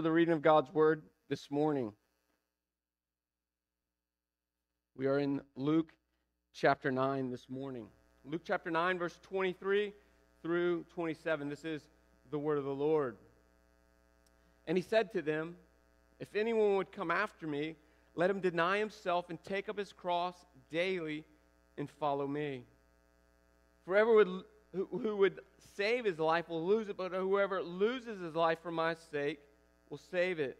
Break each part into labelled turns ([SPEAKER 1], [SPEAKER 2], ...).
[SPEAKER 1] for the reading of God's word this morning. We are in Luke chapter 9 this morning. Luke chapter 9, verse 23 through 27. This is the word of the Lord. And he said to them, If anyone would come after me, let him deny himself and take up his cross daily and follow me. For whoever who would save his life will lose it, but whoever loses his life for my sake will save it.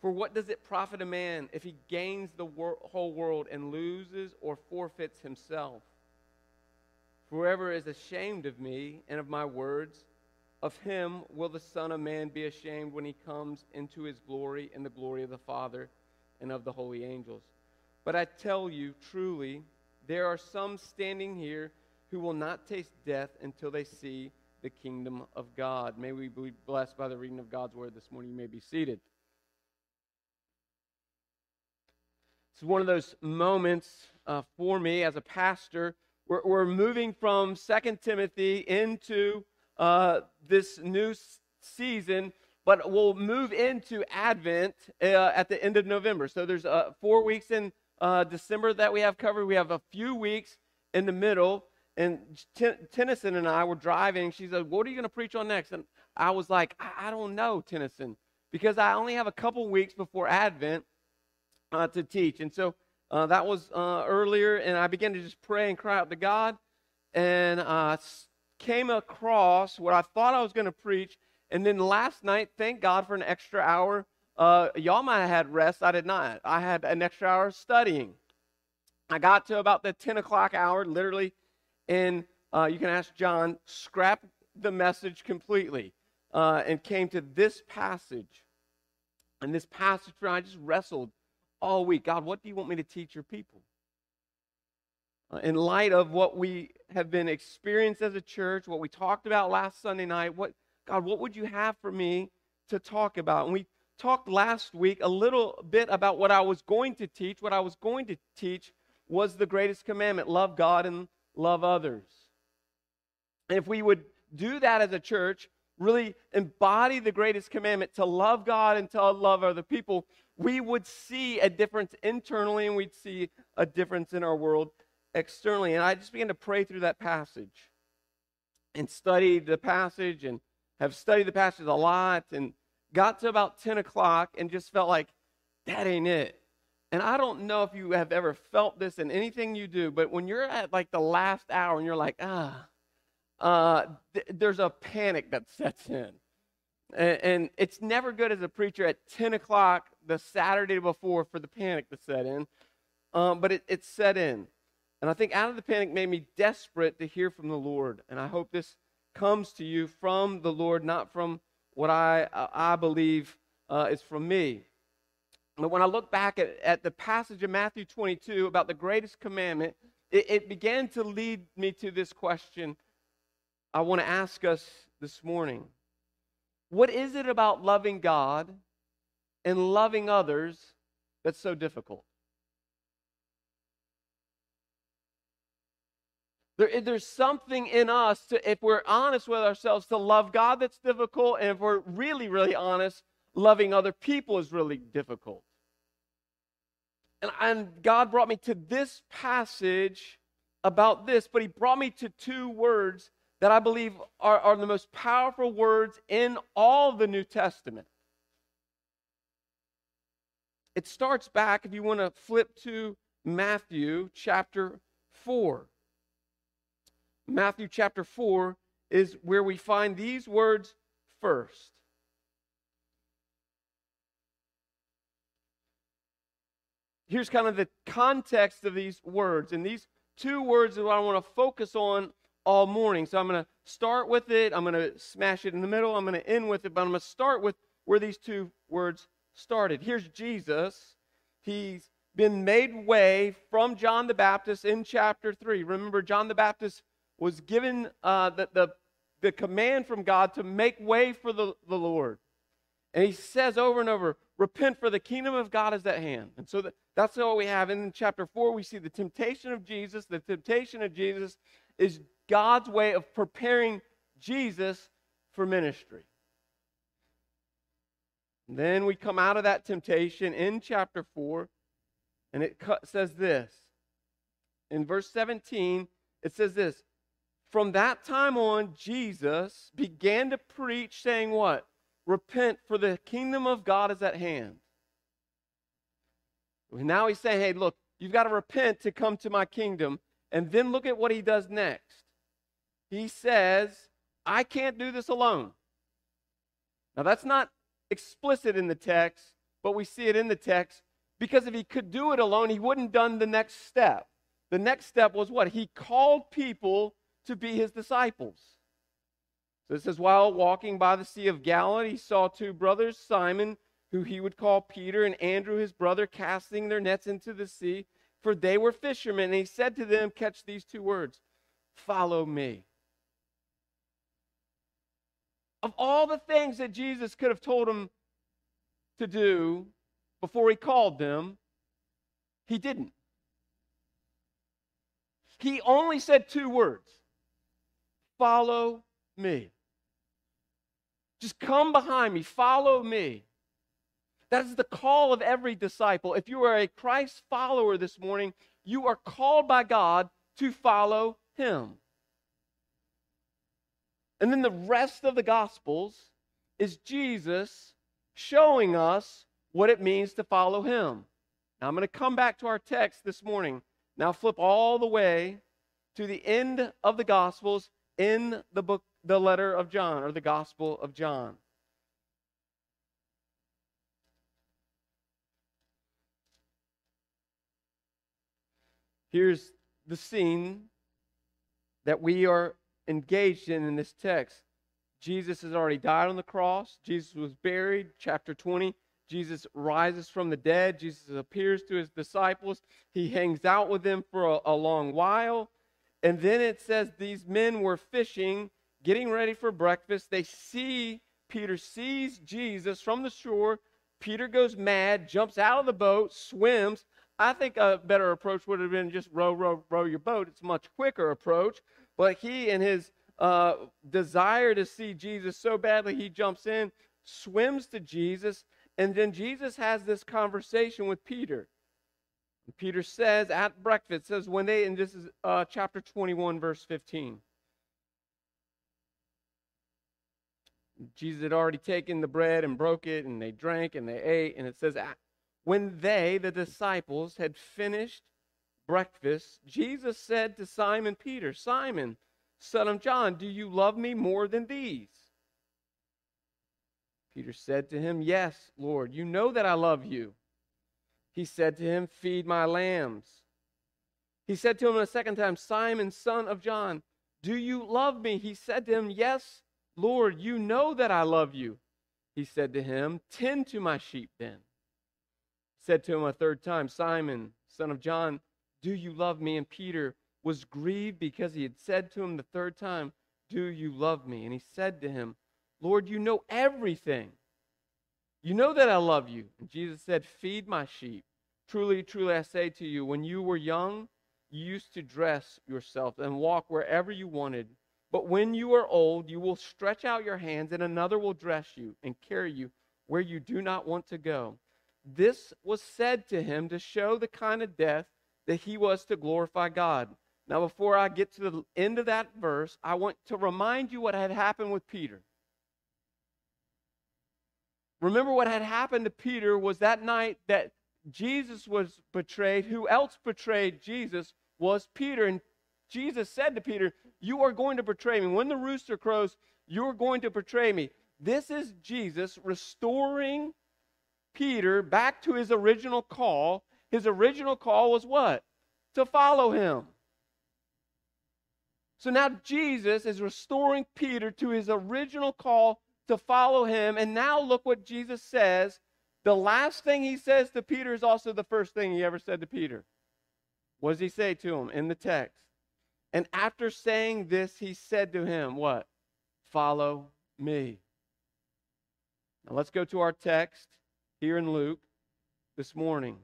[SPEAKER 1] For what does it profit a man if he gains the wor- whole world and loses or forfeits himself? Whoever is ashamed of me and of my words, of him will the Son of Man be ashamed when he comes into his glory and the glory of the Father and of the holy angels. But I tell you truly, there are some standing here who will not taste death until they see the kingdom of God. May we be blessed by the reading of God's word this morning. You may be seated. It's one of those moments uh, for me as a pastor. We're, we're moving from Second Timothy into uh, this new season, but we'll move into Advent uh, at the end of November. So there's uh, four weeks in uh, December that we have covered. We have a few weeks in the middle. And Tennyson and I were driving. She said, What are you going to preach on next? And I was like, I, I don't know, Tennyson, because I only have a couple weeks before Advent uh, to teach. And so uh, that was uh, earlier, and I began to just pray and cry out to God, and uh, came across what I thought I was going to preach. And then last night, thank God for an extra hour. Uh, y'all might have had rest. I did not. I had an extra hour studying. I got to about the 10 o'clock hour, literally, and uh, you can ask John, scrapped the message completely uh, and came to this passage. And this passage, I just wrestled all week. God, what do you want me to teach your people? Uh, in light of what we have been experienced as a church, what we talked about last Sunday night, what God, what would you have for me to talk about? And we talked last week a little bit about what I was going to teach. What I was going to teach was the greatest commandment love God and love others. And if we would do that as a church, really embody the greatest commandment to love God and to love other people, we would see a difference internally and we'd see a difference in our world externally. And I just began to pray through that passage and studied the passage and have studied the passage a lot and got to about 10 o'clock and just felt like that ain't it. And I don't know if you have ever felt this in anything you do, but when you're at like the last hour and you're like, ah, uh, th- there's a panic that sets in. And, and, it's never good as a preacher at 10 o'clock the Saturday before for the panic to set in, um, but it, it set in. And I think out of the panic made me desperate to hear from the Lord. And I hope this comes to you from the Lord, not from what I, uh, I believe uh, is from me. But when I look back at, at the passage of Matthew 22 about the greatest commandment, it, it began to lead me to this question I want to ask us this morning. What is it about loving God and loving others that's so difficult? There, there's something in us, to, if we're honest with ourselves, to love God that's difficult. And if we're really, really honest, loving other people is really difficult. And, and God brought me to this passage about this, but He brought me to two words that I believe are, are the most powerful words in all the New Testament. It starts back, if you want to flip to Matthew chapter 4. Matthew chapter 4 is where we find these words first. Here's kind of the context of these words. And these two words are what I want to focus on all morning. So I'm going to start with it. I'm going to smash it in the middle. I'm going to end with it. But I'm going to start with where these two words started. Here's Jesus. He's been made way from John the Baptist in chapter 3. Remember, John the Baptist was given uh, the, the, the command from God to make way for the, the Lord. And he says over and over, repent for the kingdom of God is at hand. And so that, that's what we have. in chapter 4, we see the temptation of Jesus. The temptation of Jesus is God's way of preparing Jesus for ministry. Then we come out of that temptation in chapter 4, and it says this. In verse 17, it says this From that time on, Jesus began to preach, saying, What? Repent, for the kingdom of God is at hand. Now he's saying, Hey, look, you've got to repent to come to my kingdom. And then look at what he does next. He says, I can't do this alone. Now, that's not explicit in the text, but we see it in the text because if he could do it alone, he wouldn't done the next step. The next step was what? He called people to be his disciples. So it says, while walking by the Sea of Galilee, he saw two brothers, Simon, who he would call Peter, and Andrew, his brother, casting their nets into the sea, for they were fishermen. And he said to them, Catch these two words, follow me. Of all the things that Jesus could have told them to do before he called them, he didn't. He only said two words follow me. Just come behind me, follow me. That is the call of every disciple. If you are a Christ follower this morning, you are called by God to follow him. And then the rest of the Gospels is Jesus showing us what it means to follow him. Now, I'm going to come back to our text this morning. Now, flip all the way to the end of the Gospels in the book, the letter of John, or the Gospel of John. Here's the scene that we are engaged in in this text. Jesus has already died on the cross. Jesus was buried. Chapter 20. Jesus rises from the dead. Jesus appears to his disciples. He hangs out with them for a, a long while. And then it says these men were fishing, getting ready for breakfast. They see, Peter sees Jesus from the shore. Peter goes mad, jumps out of the boat, swims. I think a better approach would have been just row, row, row your boat. It's a much quicker approach. But he, in his uh, desire to see Jesus so badly, he jumps in, swims to Jesus, and then Jesus has this conversation with Peter. Peter says at breakfast, says when they, and this is uh, chapter 21, verse 15. Jesus had already taken the bread and broke it, and they drank and they ate. And it says, when they, the disciples, had finished breakfast, Jesus said to Simon Peter, Simon, son of John, do you love me more than these? Peter said to him, Yes, Lord, you know that I love you. He said to him, Feed my lambs. He said to him a second time, Simon, son of John, do you love me? He said to him, Yes, Lord, you know that I love you. He said to him, Tend to my sheep then. Said to him a third time, Simon, son of John, do you love me? And Peter was grieved because he had said to him the third time, Do you love me? And he said to him, Lord, you know everything. You know that I love you. And Jesus said, Feed my sheep. Truly, truly, I say to you, when you were young, you used to dress yourself and walk wherever you wanted. But when you are old, you will stretch out your hands, and another will dress you and carry you where you do not want to go. This was said to him to show the kind of death that he was to glorify God. Now, before I get to the end of that verse, I want to remind you what had happened with Peter. Remember what had happened to Peter was that night that Jesus was betrayed. Who else betrayed Jesus was Peter. And Jesus said to Peter, You are going to betray me. When the rooster crows, you're going to betray me. This is Jesus restoring Peter back to his original call his original call was what? To follow him. So now Jesus is restoring Peter to his original call to follow him. And now look what Jesus says. The last thing he says to Peter is also the first thing he ever said to Peter. What does he say to him in the text? And after saying this, he said to him, What? Follow me. Now let's go to our text here in Luke this morning.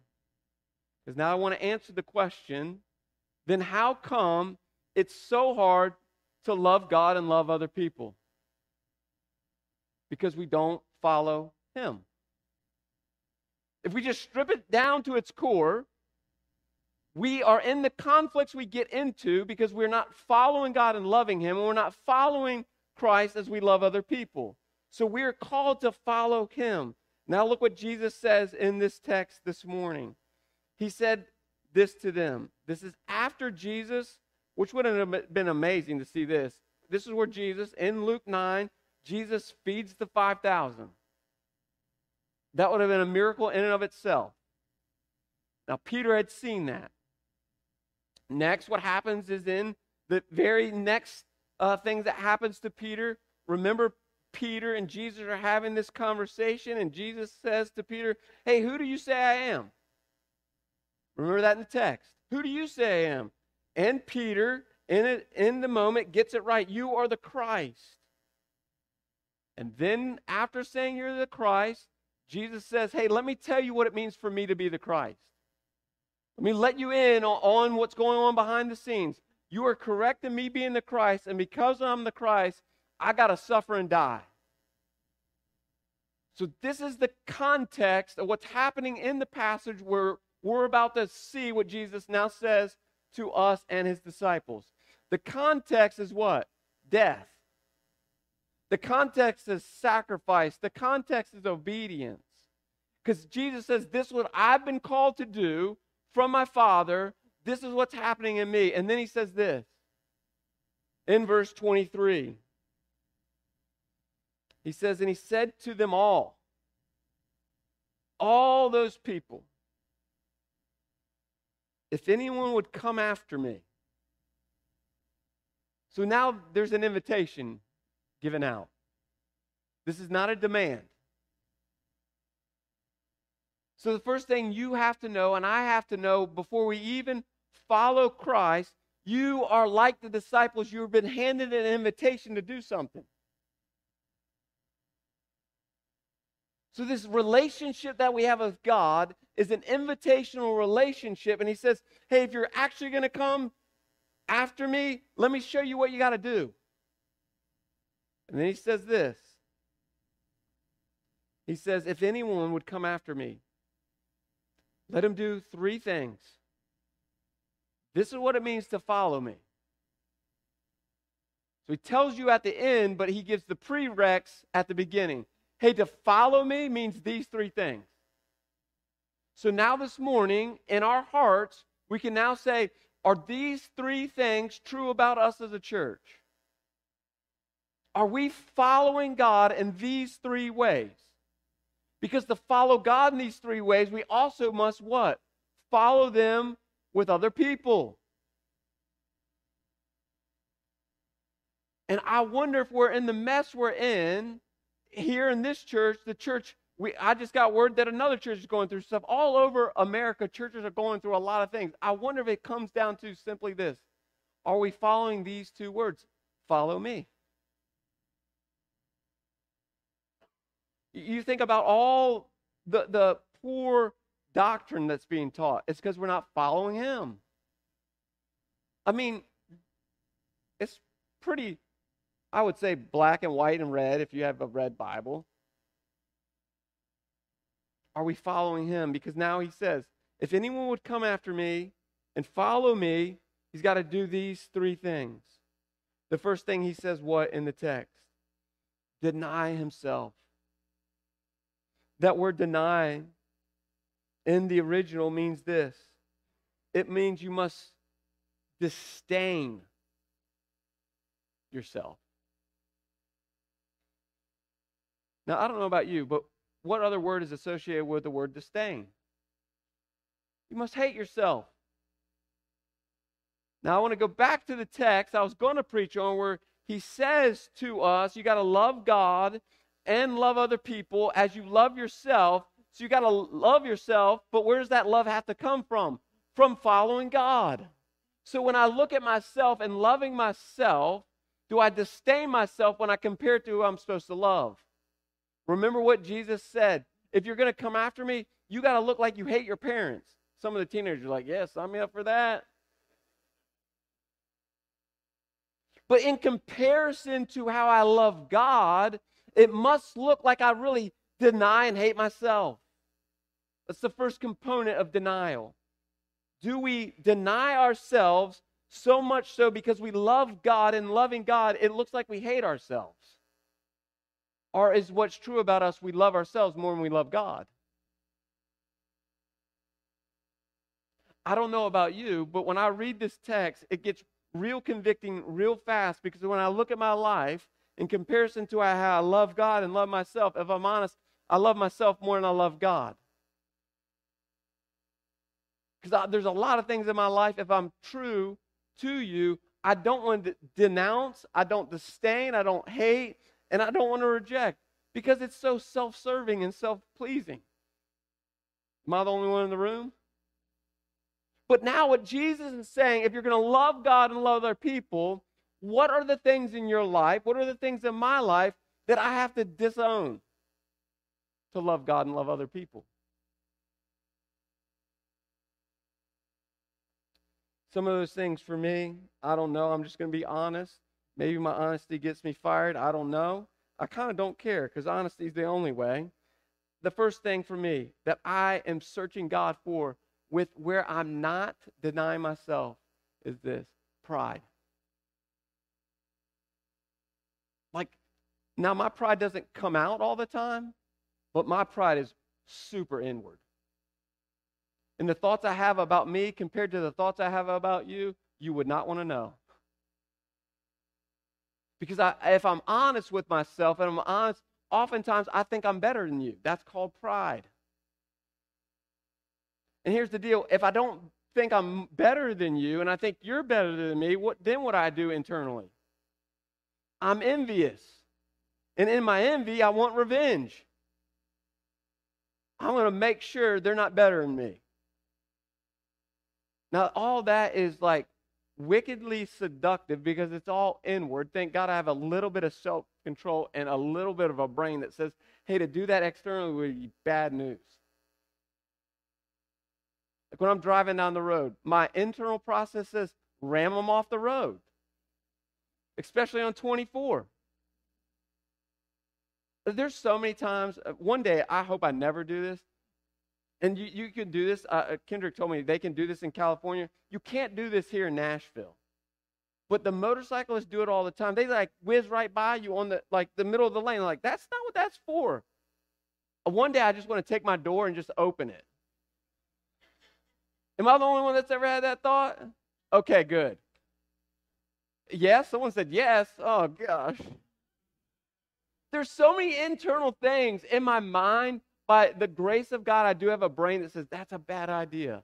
[SPEAKER 1] Because now I want to answer the question then how come it's so hard to love God and love other people? Because we don't follow Him. if we just strip it down to its core, we are in the conflicts we get into because we're not following God and loving Him, and we're not following Christ as we love other people. So we're called to follow Him. Now, look what Jesus says in this text this morning. He said this to them. This is after Jesus, which would have been amazing to see this. This is where Jesus, in Luke 9, Jesus feeds the 5,000. That would have been a miracle in and of itself. Now, Peter had seen that. Next, what happens is in the very next uh, thing that happens to Peter. Remember, Peter and Jesus are having this conversation, and Jesus says to Peter, Hey, who do you say I am? Remember that in the text. Who do you say I am? And Peter, in, it, in the moment, gets it right. You are the Christ. And then, after saying you're the Christ, Jesus says, Hey, let me tell you what it means for me to be the Christ. Let me let you in on, what's going on behind the scenes. You are correct in me being the Christ, and because I'm the Christ, I got to suffer and die. So, this is the context of what's happening in the passage where we're about to see what Jesus now says to us and his disciples. The context is what? Death. The context is sacrifice. The context is obedience. Because Jesus says, This is what I've been called to do from my Father. This is what's happening in me. And then he says this in verse 23. He says, And he said to them all, all those people, if anyone would come after me. So now there's an invitation given out. This is not a demand. So, the first thing you have to know, and I have to know before we even follow Christ, you are like the disciples. You've been handed an invitation to do something. So, this relationship that we have with God is an invitational relationship. And He says, Hey, if you're actually going to come after me, let me show you what you got to do. And then he says this He says, If anyone would come after me, let him do three things. This is what it means to follow me. So he tells you at the end, but he gives the prereqs at the beginning. Hey, to follow me means these three things. So now this morning, in our hearts, we can now say, are these three things true about us as a church? Are we following God in these three ways? Because to follow God in these three ways, we also must what? Follow them with other people. And I wonder if we're in the mess we're in here in this church, the church, we, I just got word that another church is going through stuff. All over America, churches are going through a lot of things. I wonder if it comes down to simply this Are we following these two words? Follow me. You think about all the, the poor doctrine that's being taught. It's because we're not following him. I mean, it's pretty, I would say, black and white and red if you have a red Bible. Are we following him? Because now he says, if anyone would come after me and follow me, he's got to do these three things. The first thing he says, what in the text? Deny himself. That word deny in the original means this it means you must disdain yourself. Now, I don't know about you, but what other word is associated with the word disdain? You must hate yourself. Now, I want to go back to the text I was going to preach on where he says to us, you got to love God and love other people as you love yourself. So you got to love yourself, but where does that love have to come from? From following God. So when I look at myself and loving myself, do I disdain myself when I compare it to who I'm supposed to love? Remember what Jesus said. If you're going to come after me, you got to look like you hate your parents. Some of the teenagers are like, yeah, sign me up for that. But in comparison to how I love God, it must look like I really deny and hate myself. That's the first component of denial. Do we deny ourselves so much so because we love God and loving God, it looks like we hate ourselves? Or is what's true about us, we love ourselves more than we love God? I don't know about you, but when I read this text, it gets real convicting real fast because when I look at my life in comparison to how I love God and love myself, if I'm honest, I love myself more than I love God. Because there's a lot of things in my life, if I'm true to you, I don't want to denounce, I don't disdain, I don't hate, and I don't want to reject because it's so self serving and self pleasing. Am I the only one in the room? But now, what Jesus is saying, if you're going to love God and love other people, what are the things in your life, what are the things in my life that I have to disown to love God and love other people? Some of those things for me, I don't know. I'm just going to be honest. Maybe my honesty gets me fired. I don't know. I kind of don't care because honesty is the only way. The first thing for me that I am searching God for with where I'm not denying myself is this pride. Like, now my pride doesn't come out all the time, but my pride is super inward. And the thoughts I have about me compared to the thoughts I have about you, you would not want to know. Because I, if I'm honest with myself and I'm honest, oftentimes I think I'm better than you. That's called pride. And here's the deal if I don't think I'm better than you and I think you're better than me, what, then what I do internally? I'm envious. And in my envy, I want revenge. I'm going to make sure they're not better than me. Now, all that is like wickedly seductive because it's all inward. Thank God I have a little bit of self control and a little bit of a brain that says, hey, to do that externally would be bad news. Like when I'm driving down the road, my internal process says, ram them off the road, especially on 24. There's so many times, uh, one day, I hope I never do this, and you, you can do this. Uh, uh, Kendrick told me they can do this in California. You can't do this here in Nashville. But the motorcyclists do it all the time. They like whiz right by you on the like the middle of the lane. Like that's not what that's for. Uh, one day I just want to take my door and just open it. Am I the only one that's ever had that thought? Okay, good. Yes, someone said yes. Oh gosh. There's so many internal things in my mind by the grace of God, I do have a brain that says that's a bad idea.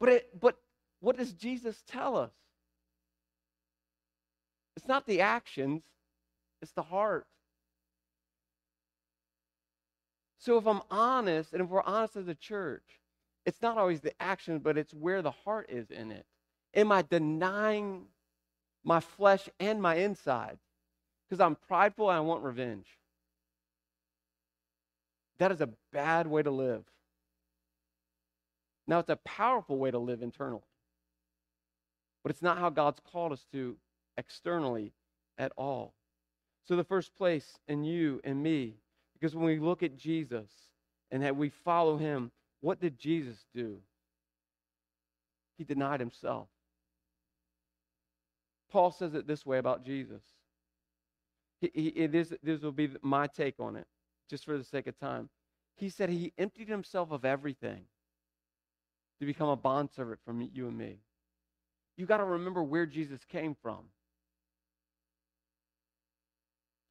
[SPEAKER 1] But, it, but what does Jesus tell us? It's not the actions, it's the heart. So if I'm honest, and if we're honest as a church, it's not always the action, but it's where the heart is in it. Am I denying my flesh and my inside? Because I'm prideful and I want revenge. That is a bad way to live. Now, it's a powerful way to live internally, but it's not how God's called us to externally at all. So, the first place in you and me, because when we look at Jesus and that we follow him, what did Jesus do? He denied himself. Paul says it this way about Jesus. He, he, it is, this will be my take on it just for the sake of time. He said he emptied himself of everything to become a bondservant from you and me. You got to remember where Jesus came from.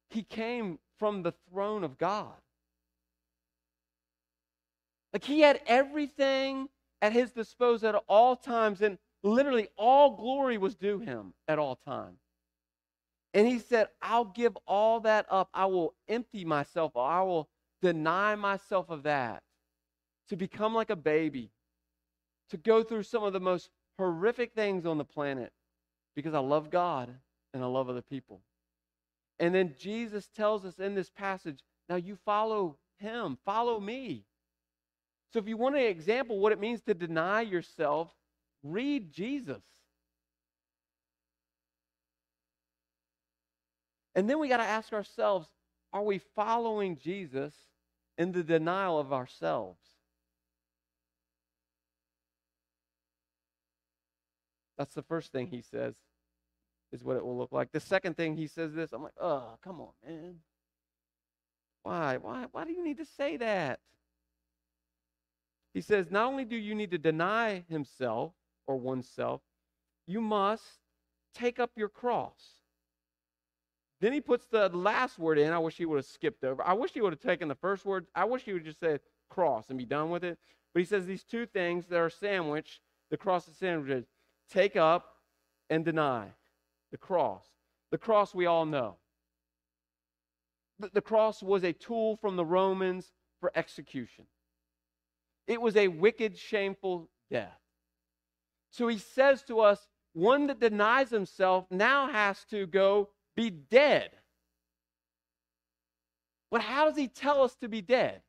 [SPEAKER 1] He came from the throne of God. Like he had everything at his disposal at all times, and literally all glory was due him at all times. And he said, I'll give all that up. I will empty myself. I will deny myself of that to become like a baby, to go through some of the most horrific things on the planet because I love God and I love other people. And then Jesus tells us in this passage, now you follow him, follow me. So if you want an example what it means to deny yourself, read Jesus. And then we got to ask ourselves are we following Jesus in the denial of ourselves. That's the first thing he says, is what it will look like. The second thing he says this, I'm like, oh, come on, man. Why? Why? Why do you need to say that? He says, not only do you need to deny himself or oneself, you must take up your cross. Then he puts the last word in. I wish he would have skipped over. I wish he would have taken the first word. I wish he would just say cross and be done with it. But he says these two things that are sandwiched, the cross is sandwiched, take up and deny. The cross. The cross we all know. The cross was a tool from the Romans for execution. It was a wicked, shameful death. So he says to us, one that denies himself now has to go be dead. But how does he tell us to be dead?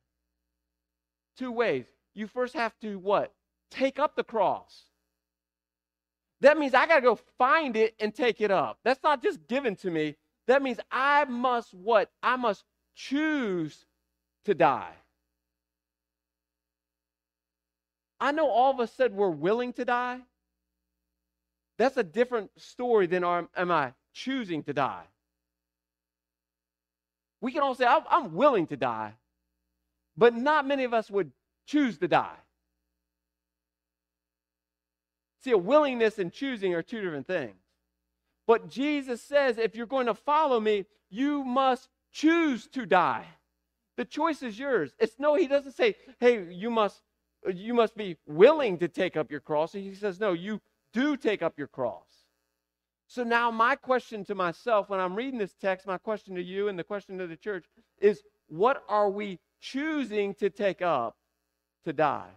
[SPEAKER 1] Two ways. You first have to what? Take up the cross. That means I got to go find it and take it up. That's not just given to me. That means I must what? I must choose to die. I know all of us said we're willing to die. That's a different story than are, am I choosing to die? We can all say, I'm willing to die, but not many of us would choose to die. See, a willingness and choosing are two different things. But Jesus says, if you're going to follow me, you must choose to die. The choice is yours. It's no, he doesn't say, hey, you must you must be willing to take up your cross. He says, no, you do take up your cross. So now my question to myself when I'm reading this text, my question to you and the question to the church is what are we choosing to take up to die?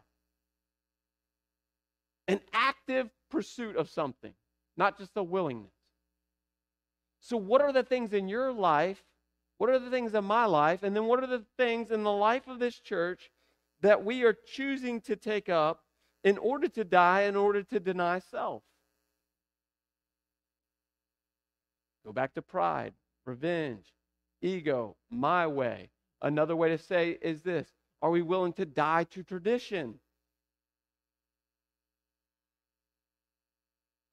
[SPEAKER 1] an active pursuit of something, not just a willingness. So, what are the things in your life? What are the things in my life? And then, what are the things in the life of this church that we are choosing to take up in order to die, in order to deny self? Go back to pride, revenge, ego, my way. Another way to say is this Are we willing to die to tradition?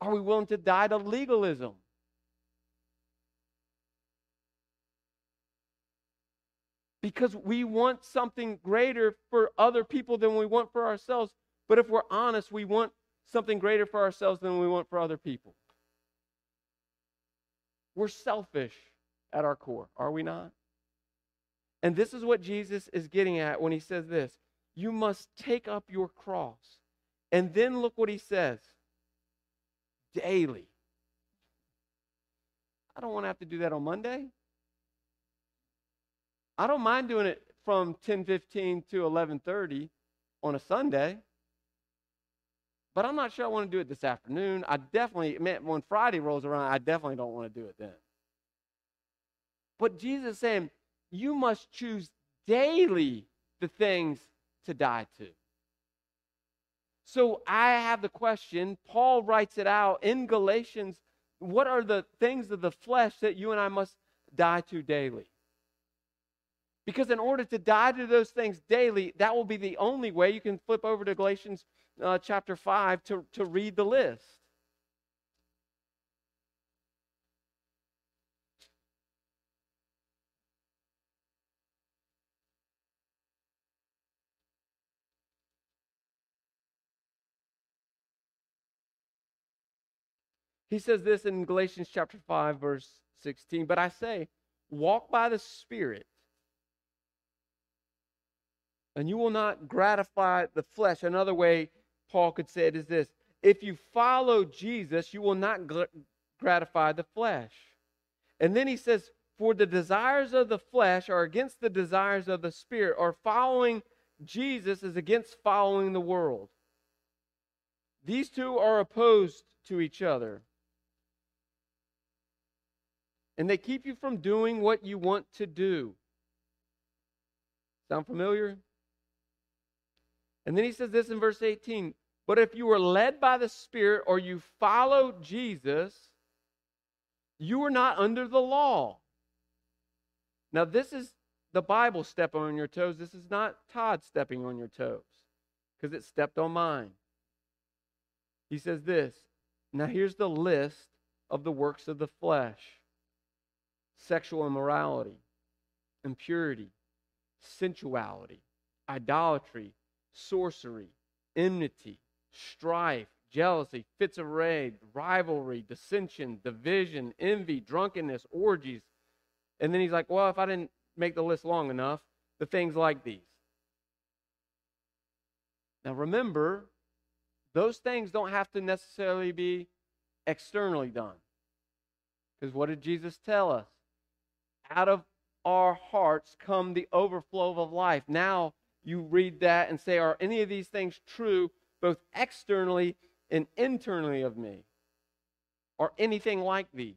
[SPEAKER 1] Are we willing to die to legalism? Because we want something greater for other people than we want for ourselves. But if we're honest, we want something greater for ourselves than we want for other people. We're selfish at our core, are we not? And this is what Jesus is getting at when he says this You must take up your cross. And then look what he says daily. I don't want to have to do that on Monday. I don't mind doing it from 10:15 to 11:30 on a Sunday. But I'm not sure I want to do it this afternoon. I definitely, man, when Friday rolls around, I definitely don't want to do it then. But Jesus is saying, you must choose daily the things to die to. So I have the question. Paul writes it out in Galatians. What are the things of the flesh that you and I must die to daily? Because in order to die to those things daily, that will be the only way. You can flip over to Galatians uh, chapter 5 to, to read the list. He says this in Galatians chapter 5, verse 16. But I say, walk by the Spirit, and you will not gratify the flesh. Another way Paul could say it is this if you follow Jesus, you will not gratify the flesh. And then he says, For the desires of the flesh are against the desires of the Spirit, or following Jesus is against following the world. These two are opposed to each other and they keep you from doing what you want to do. Sound familiar? And then he says this in verse 18 But if you are led by the Spirit or you follow Jesus, you are not under the law. Now, this is the Bible stepping on your toes. This is not Todd stepping on your toes because it stepped on mine. He says this. Now, here's the list of the works of the flesh sexual immorality, impurity, sensuality, idolatry, sorcery, enmity, strife, jealousy, fits of rage, rivalry, dissension, division, envy, drunkenness, orgies. And then he's like, well, if I didn't make the list long enough, the things like these. Now remember, those things don't have to necessarily be externally done. Because what did Jesus tell us? Out of our hearts come the overflow of life. Now you read that and say, Are any of these things true, both externally and internally of me? Or anything like these?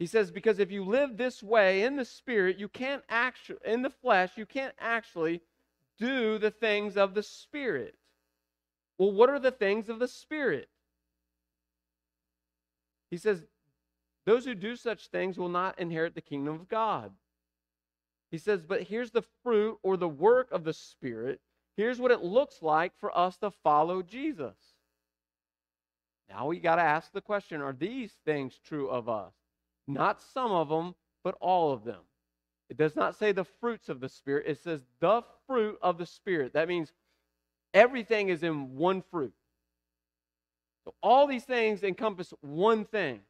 [SPEAKER 1] He says, because if you live this way in the spirit, you can't actually, in the flesh, you can't actually do the things of the spirit. Well, what are the things of the spirit? He says, those who do such things will not inherit the kingdom of God. He says, but here's the fruit or the work of the Spirit. Here's what it looks like for us to follow Jesus. Now we got to ask the question are these things true of us? Not some of them, but all of them. It does not say the fruits of the Spirit, it says the fruit of the Spirit. That means everything is in one fruit. So all these things encompass one thing.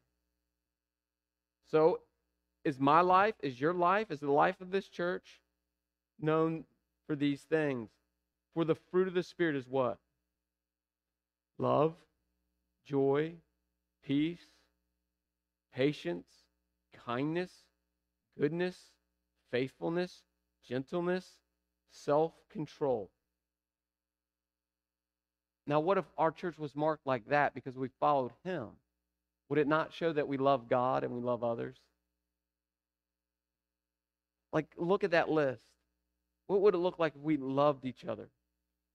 [SPEAKER 1] So is my life, is your life, is the life of this church known for these things? For the fruit of the Spirit is what? Love, joy, peace, patience, kindness, goodness, faithfulness, gentleness, self control. Now, what if our church was marked like that because we followed Him? Would it not show that we love God and we love others? Like, look at that list. What would it look like if we loved each other?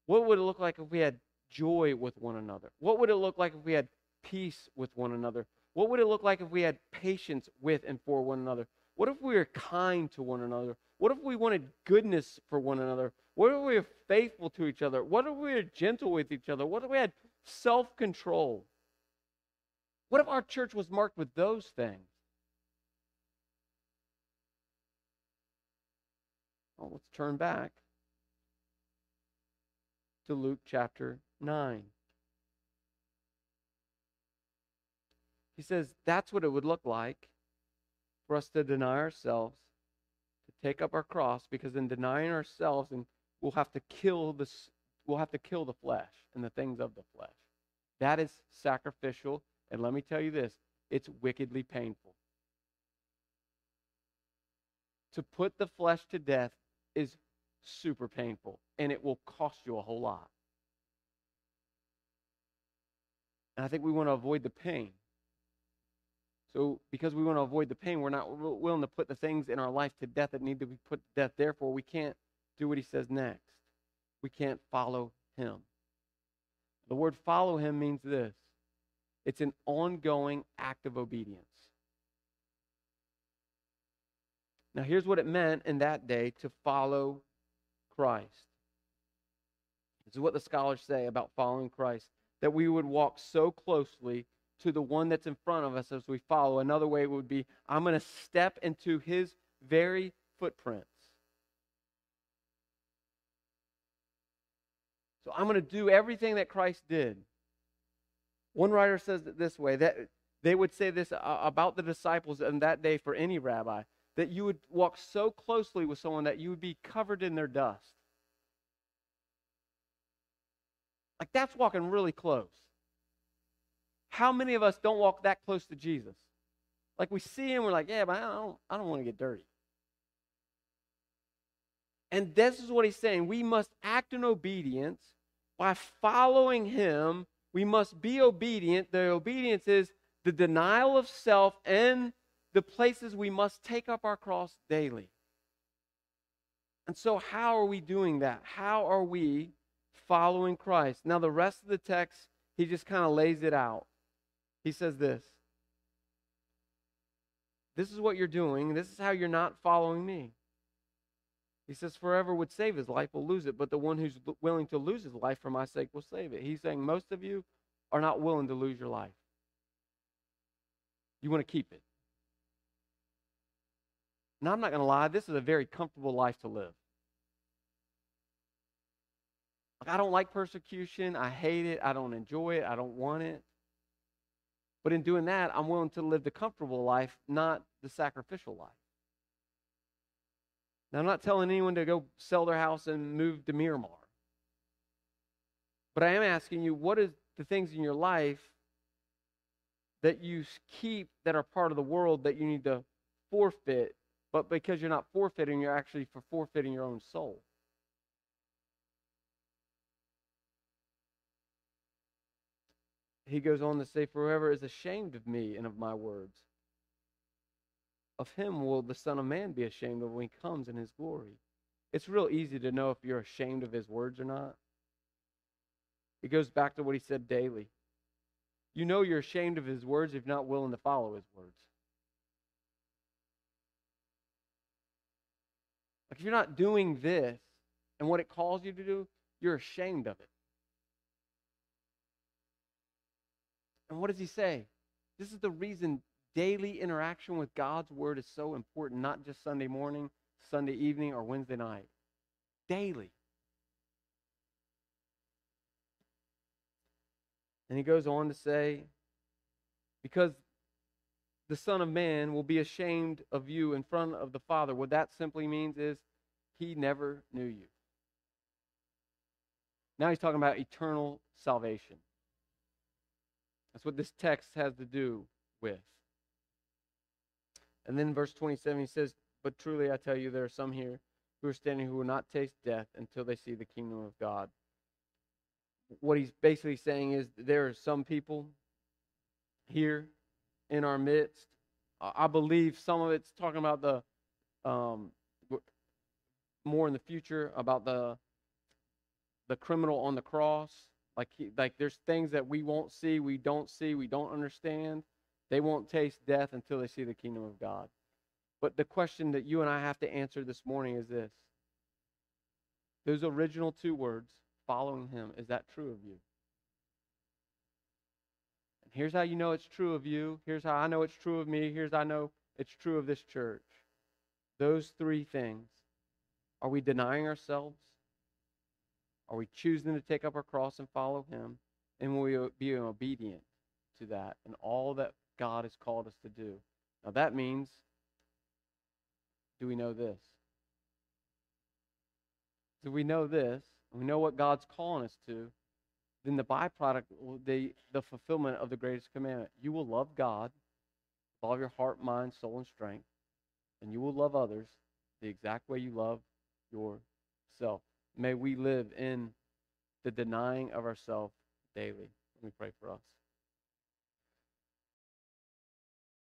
[SPEAKER 1] What would it look like if we had joy with one another? What would it look like if we had peace with one another? What would it look like if we had patience with and for one another? What if we were kind to one another? What if we wanted goodness for one another? What if we were faithful to each other? What if we were gentle with each other? What if we had self control? What if our church was marked with those things? Well, let's turn back to Luke chapter 9. He says that's what it would look like for us to deny ourselves, to take up our cross, because in denying ourselves, and we'll have to kill this, we'll have to kill the flesh and the things of the flesh. That is sacrificial, and let me tell you this: it's wickedly painful. To put the flesh to death is super painful, and it will cost you a whole lot. And I think we want to avoid the pain. So, because we want to avoid the pain, we're not willing to put the things in our life to death that need to be put to death. Therefore, we can't do what he says next. We can't follow him. The word follow him means this it's an ongoing act of obedience. Now, here's what it meant in that day to follow Christ. This is what the scholars say about following Christ that we would walk so closely to the one that's in front of us as we follow. Another way would be I'm going to step into his very footprints. So I'm going to do everything that Christ did. One writer says it this way that they would say this about the disciples in that day for any rabbi that you would walk so closely with someone that you would be covered in their dust. Like that's walking really close. How many of us don't walk that close to Jesus? Like we see him, we're like, yeah, but I don't, I don't want to get dirty. And this is what he's saying. We must act in obedience by following him. We must be obedient. The obedience is the denial of self and the places we must take up our cross daily. And so, how are we doing that? How are we following Christ? Now, the rest of the text, he just kind of lays it out. He says this this is what you're doing. This is how you're not following me. He says, Forever would save his life will lose it, but the one who's willing to lose his life for my sake will save it. He's saying, Most of you are not willing to lose your life. You want to keep it. Now, I'm not going to lie, this is a very comfortable life to live. Like, I don't like persecution. I hate it. I don't enjoy it. I don't want it. But in doing that, I'm willing to live the comfortable life, not the sacrificial life. Now, I'm not telling anyone to go sell their house and move to Miramar. But I am asking you, what is the things in your life that you keep that are part of the world that you need to forfeit, but because you're not forfeiting, you're actually for forfeiting your own soul? he goes on to say, For whoever is ashamed of me and of my words, of him will the Son of Man be ashamed of when he comes in his glory. It's real easy to know if you're ashamed of his words or not. It goes back to what he said daily. You know you're ashamed of his words if you're not willing to follow his words. Like if you're not doing this and what it calls you to do, you're ashamed of it. And what does he say? This is the reason daily interaction with God's word is so important, not just Sunday morning, Sunday evening, or Wednesday night. Daily. And he goes on to say, because the Son of Man will be ashamed of you in front of the Father. What that simply means is he never knew you. Now he's talking about eternal salvation. That's what this text has to do with. And then verse 27, he says, But truly I tell you, there are some here who are standing who will not taste death until they see the kingdom of God. What he's basically saying is there are some people here in our midst. I believe some of it's talking about the um, more in the future about the the criminal on the cross like, he, like there's things that we won't see, we don't see, we don't understand. They won't taste death until they see the kingdom of God. But the question that you and I have to answer this morning is this those original two words, following him, is that true of you? Here's how you know it's true of you. Here's how I know it's true of me. Here's how I know it's true of this church. Those three things. Are we denying ourselves? Are we choosing to take up our cross and follow Him? And will we be obedient to that and all that God has called us to do? Now, that means do we know this? Do we know this? We know what God's calling us to. Then the byproduct, the, the fulfillment of the greatest commandment. You will love God with all your heart, mind, soul, and strength. And you will love others the exact way you love yourself. May we live in the denying of ourselves daily. Let me pray for us.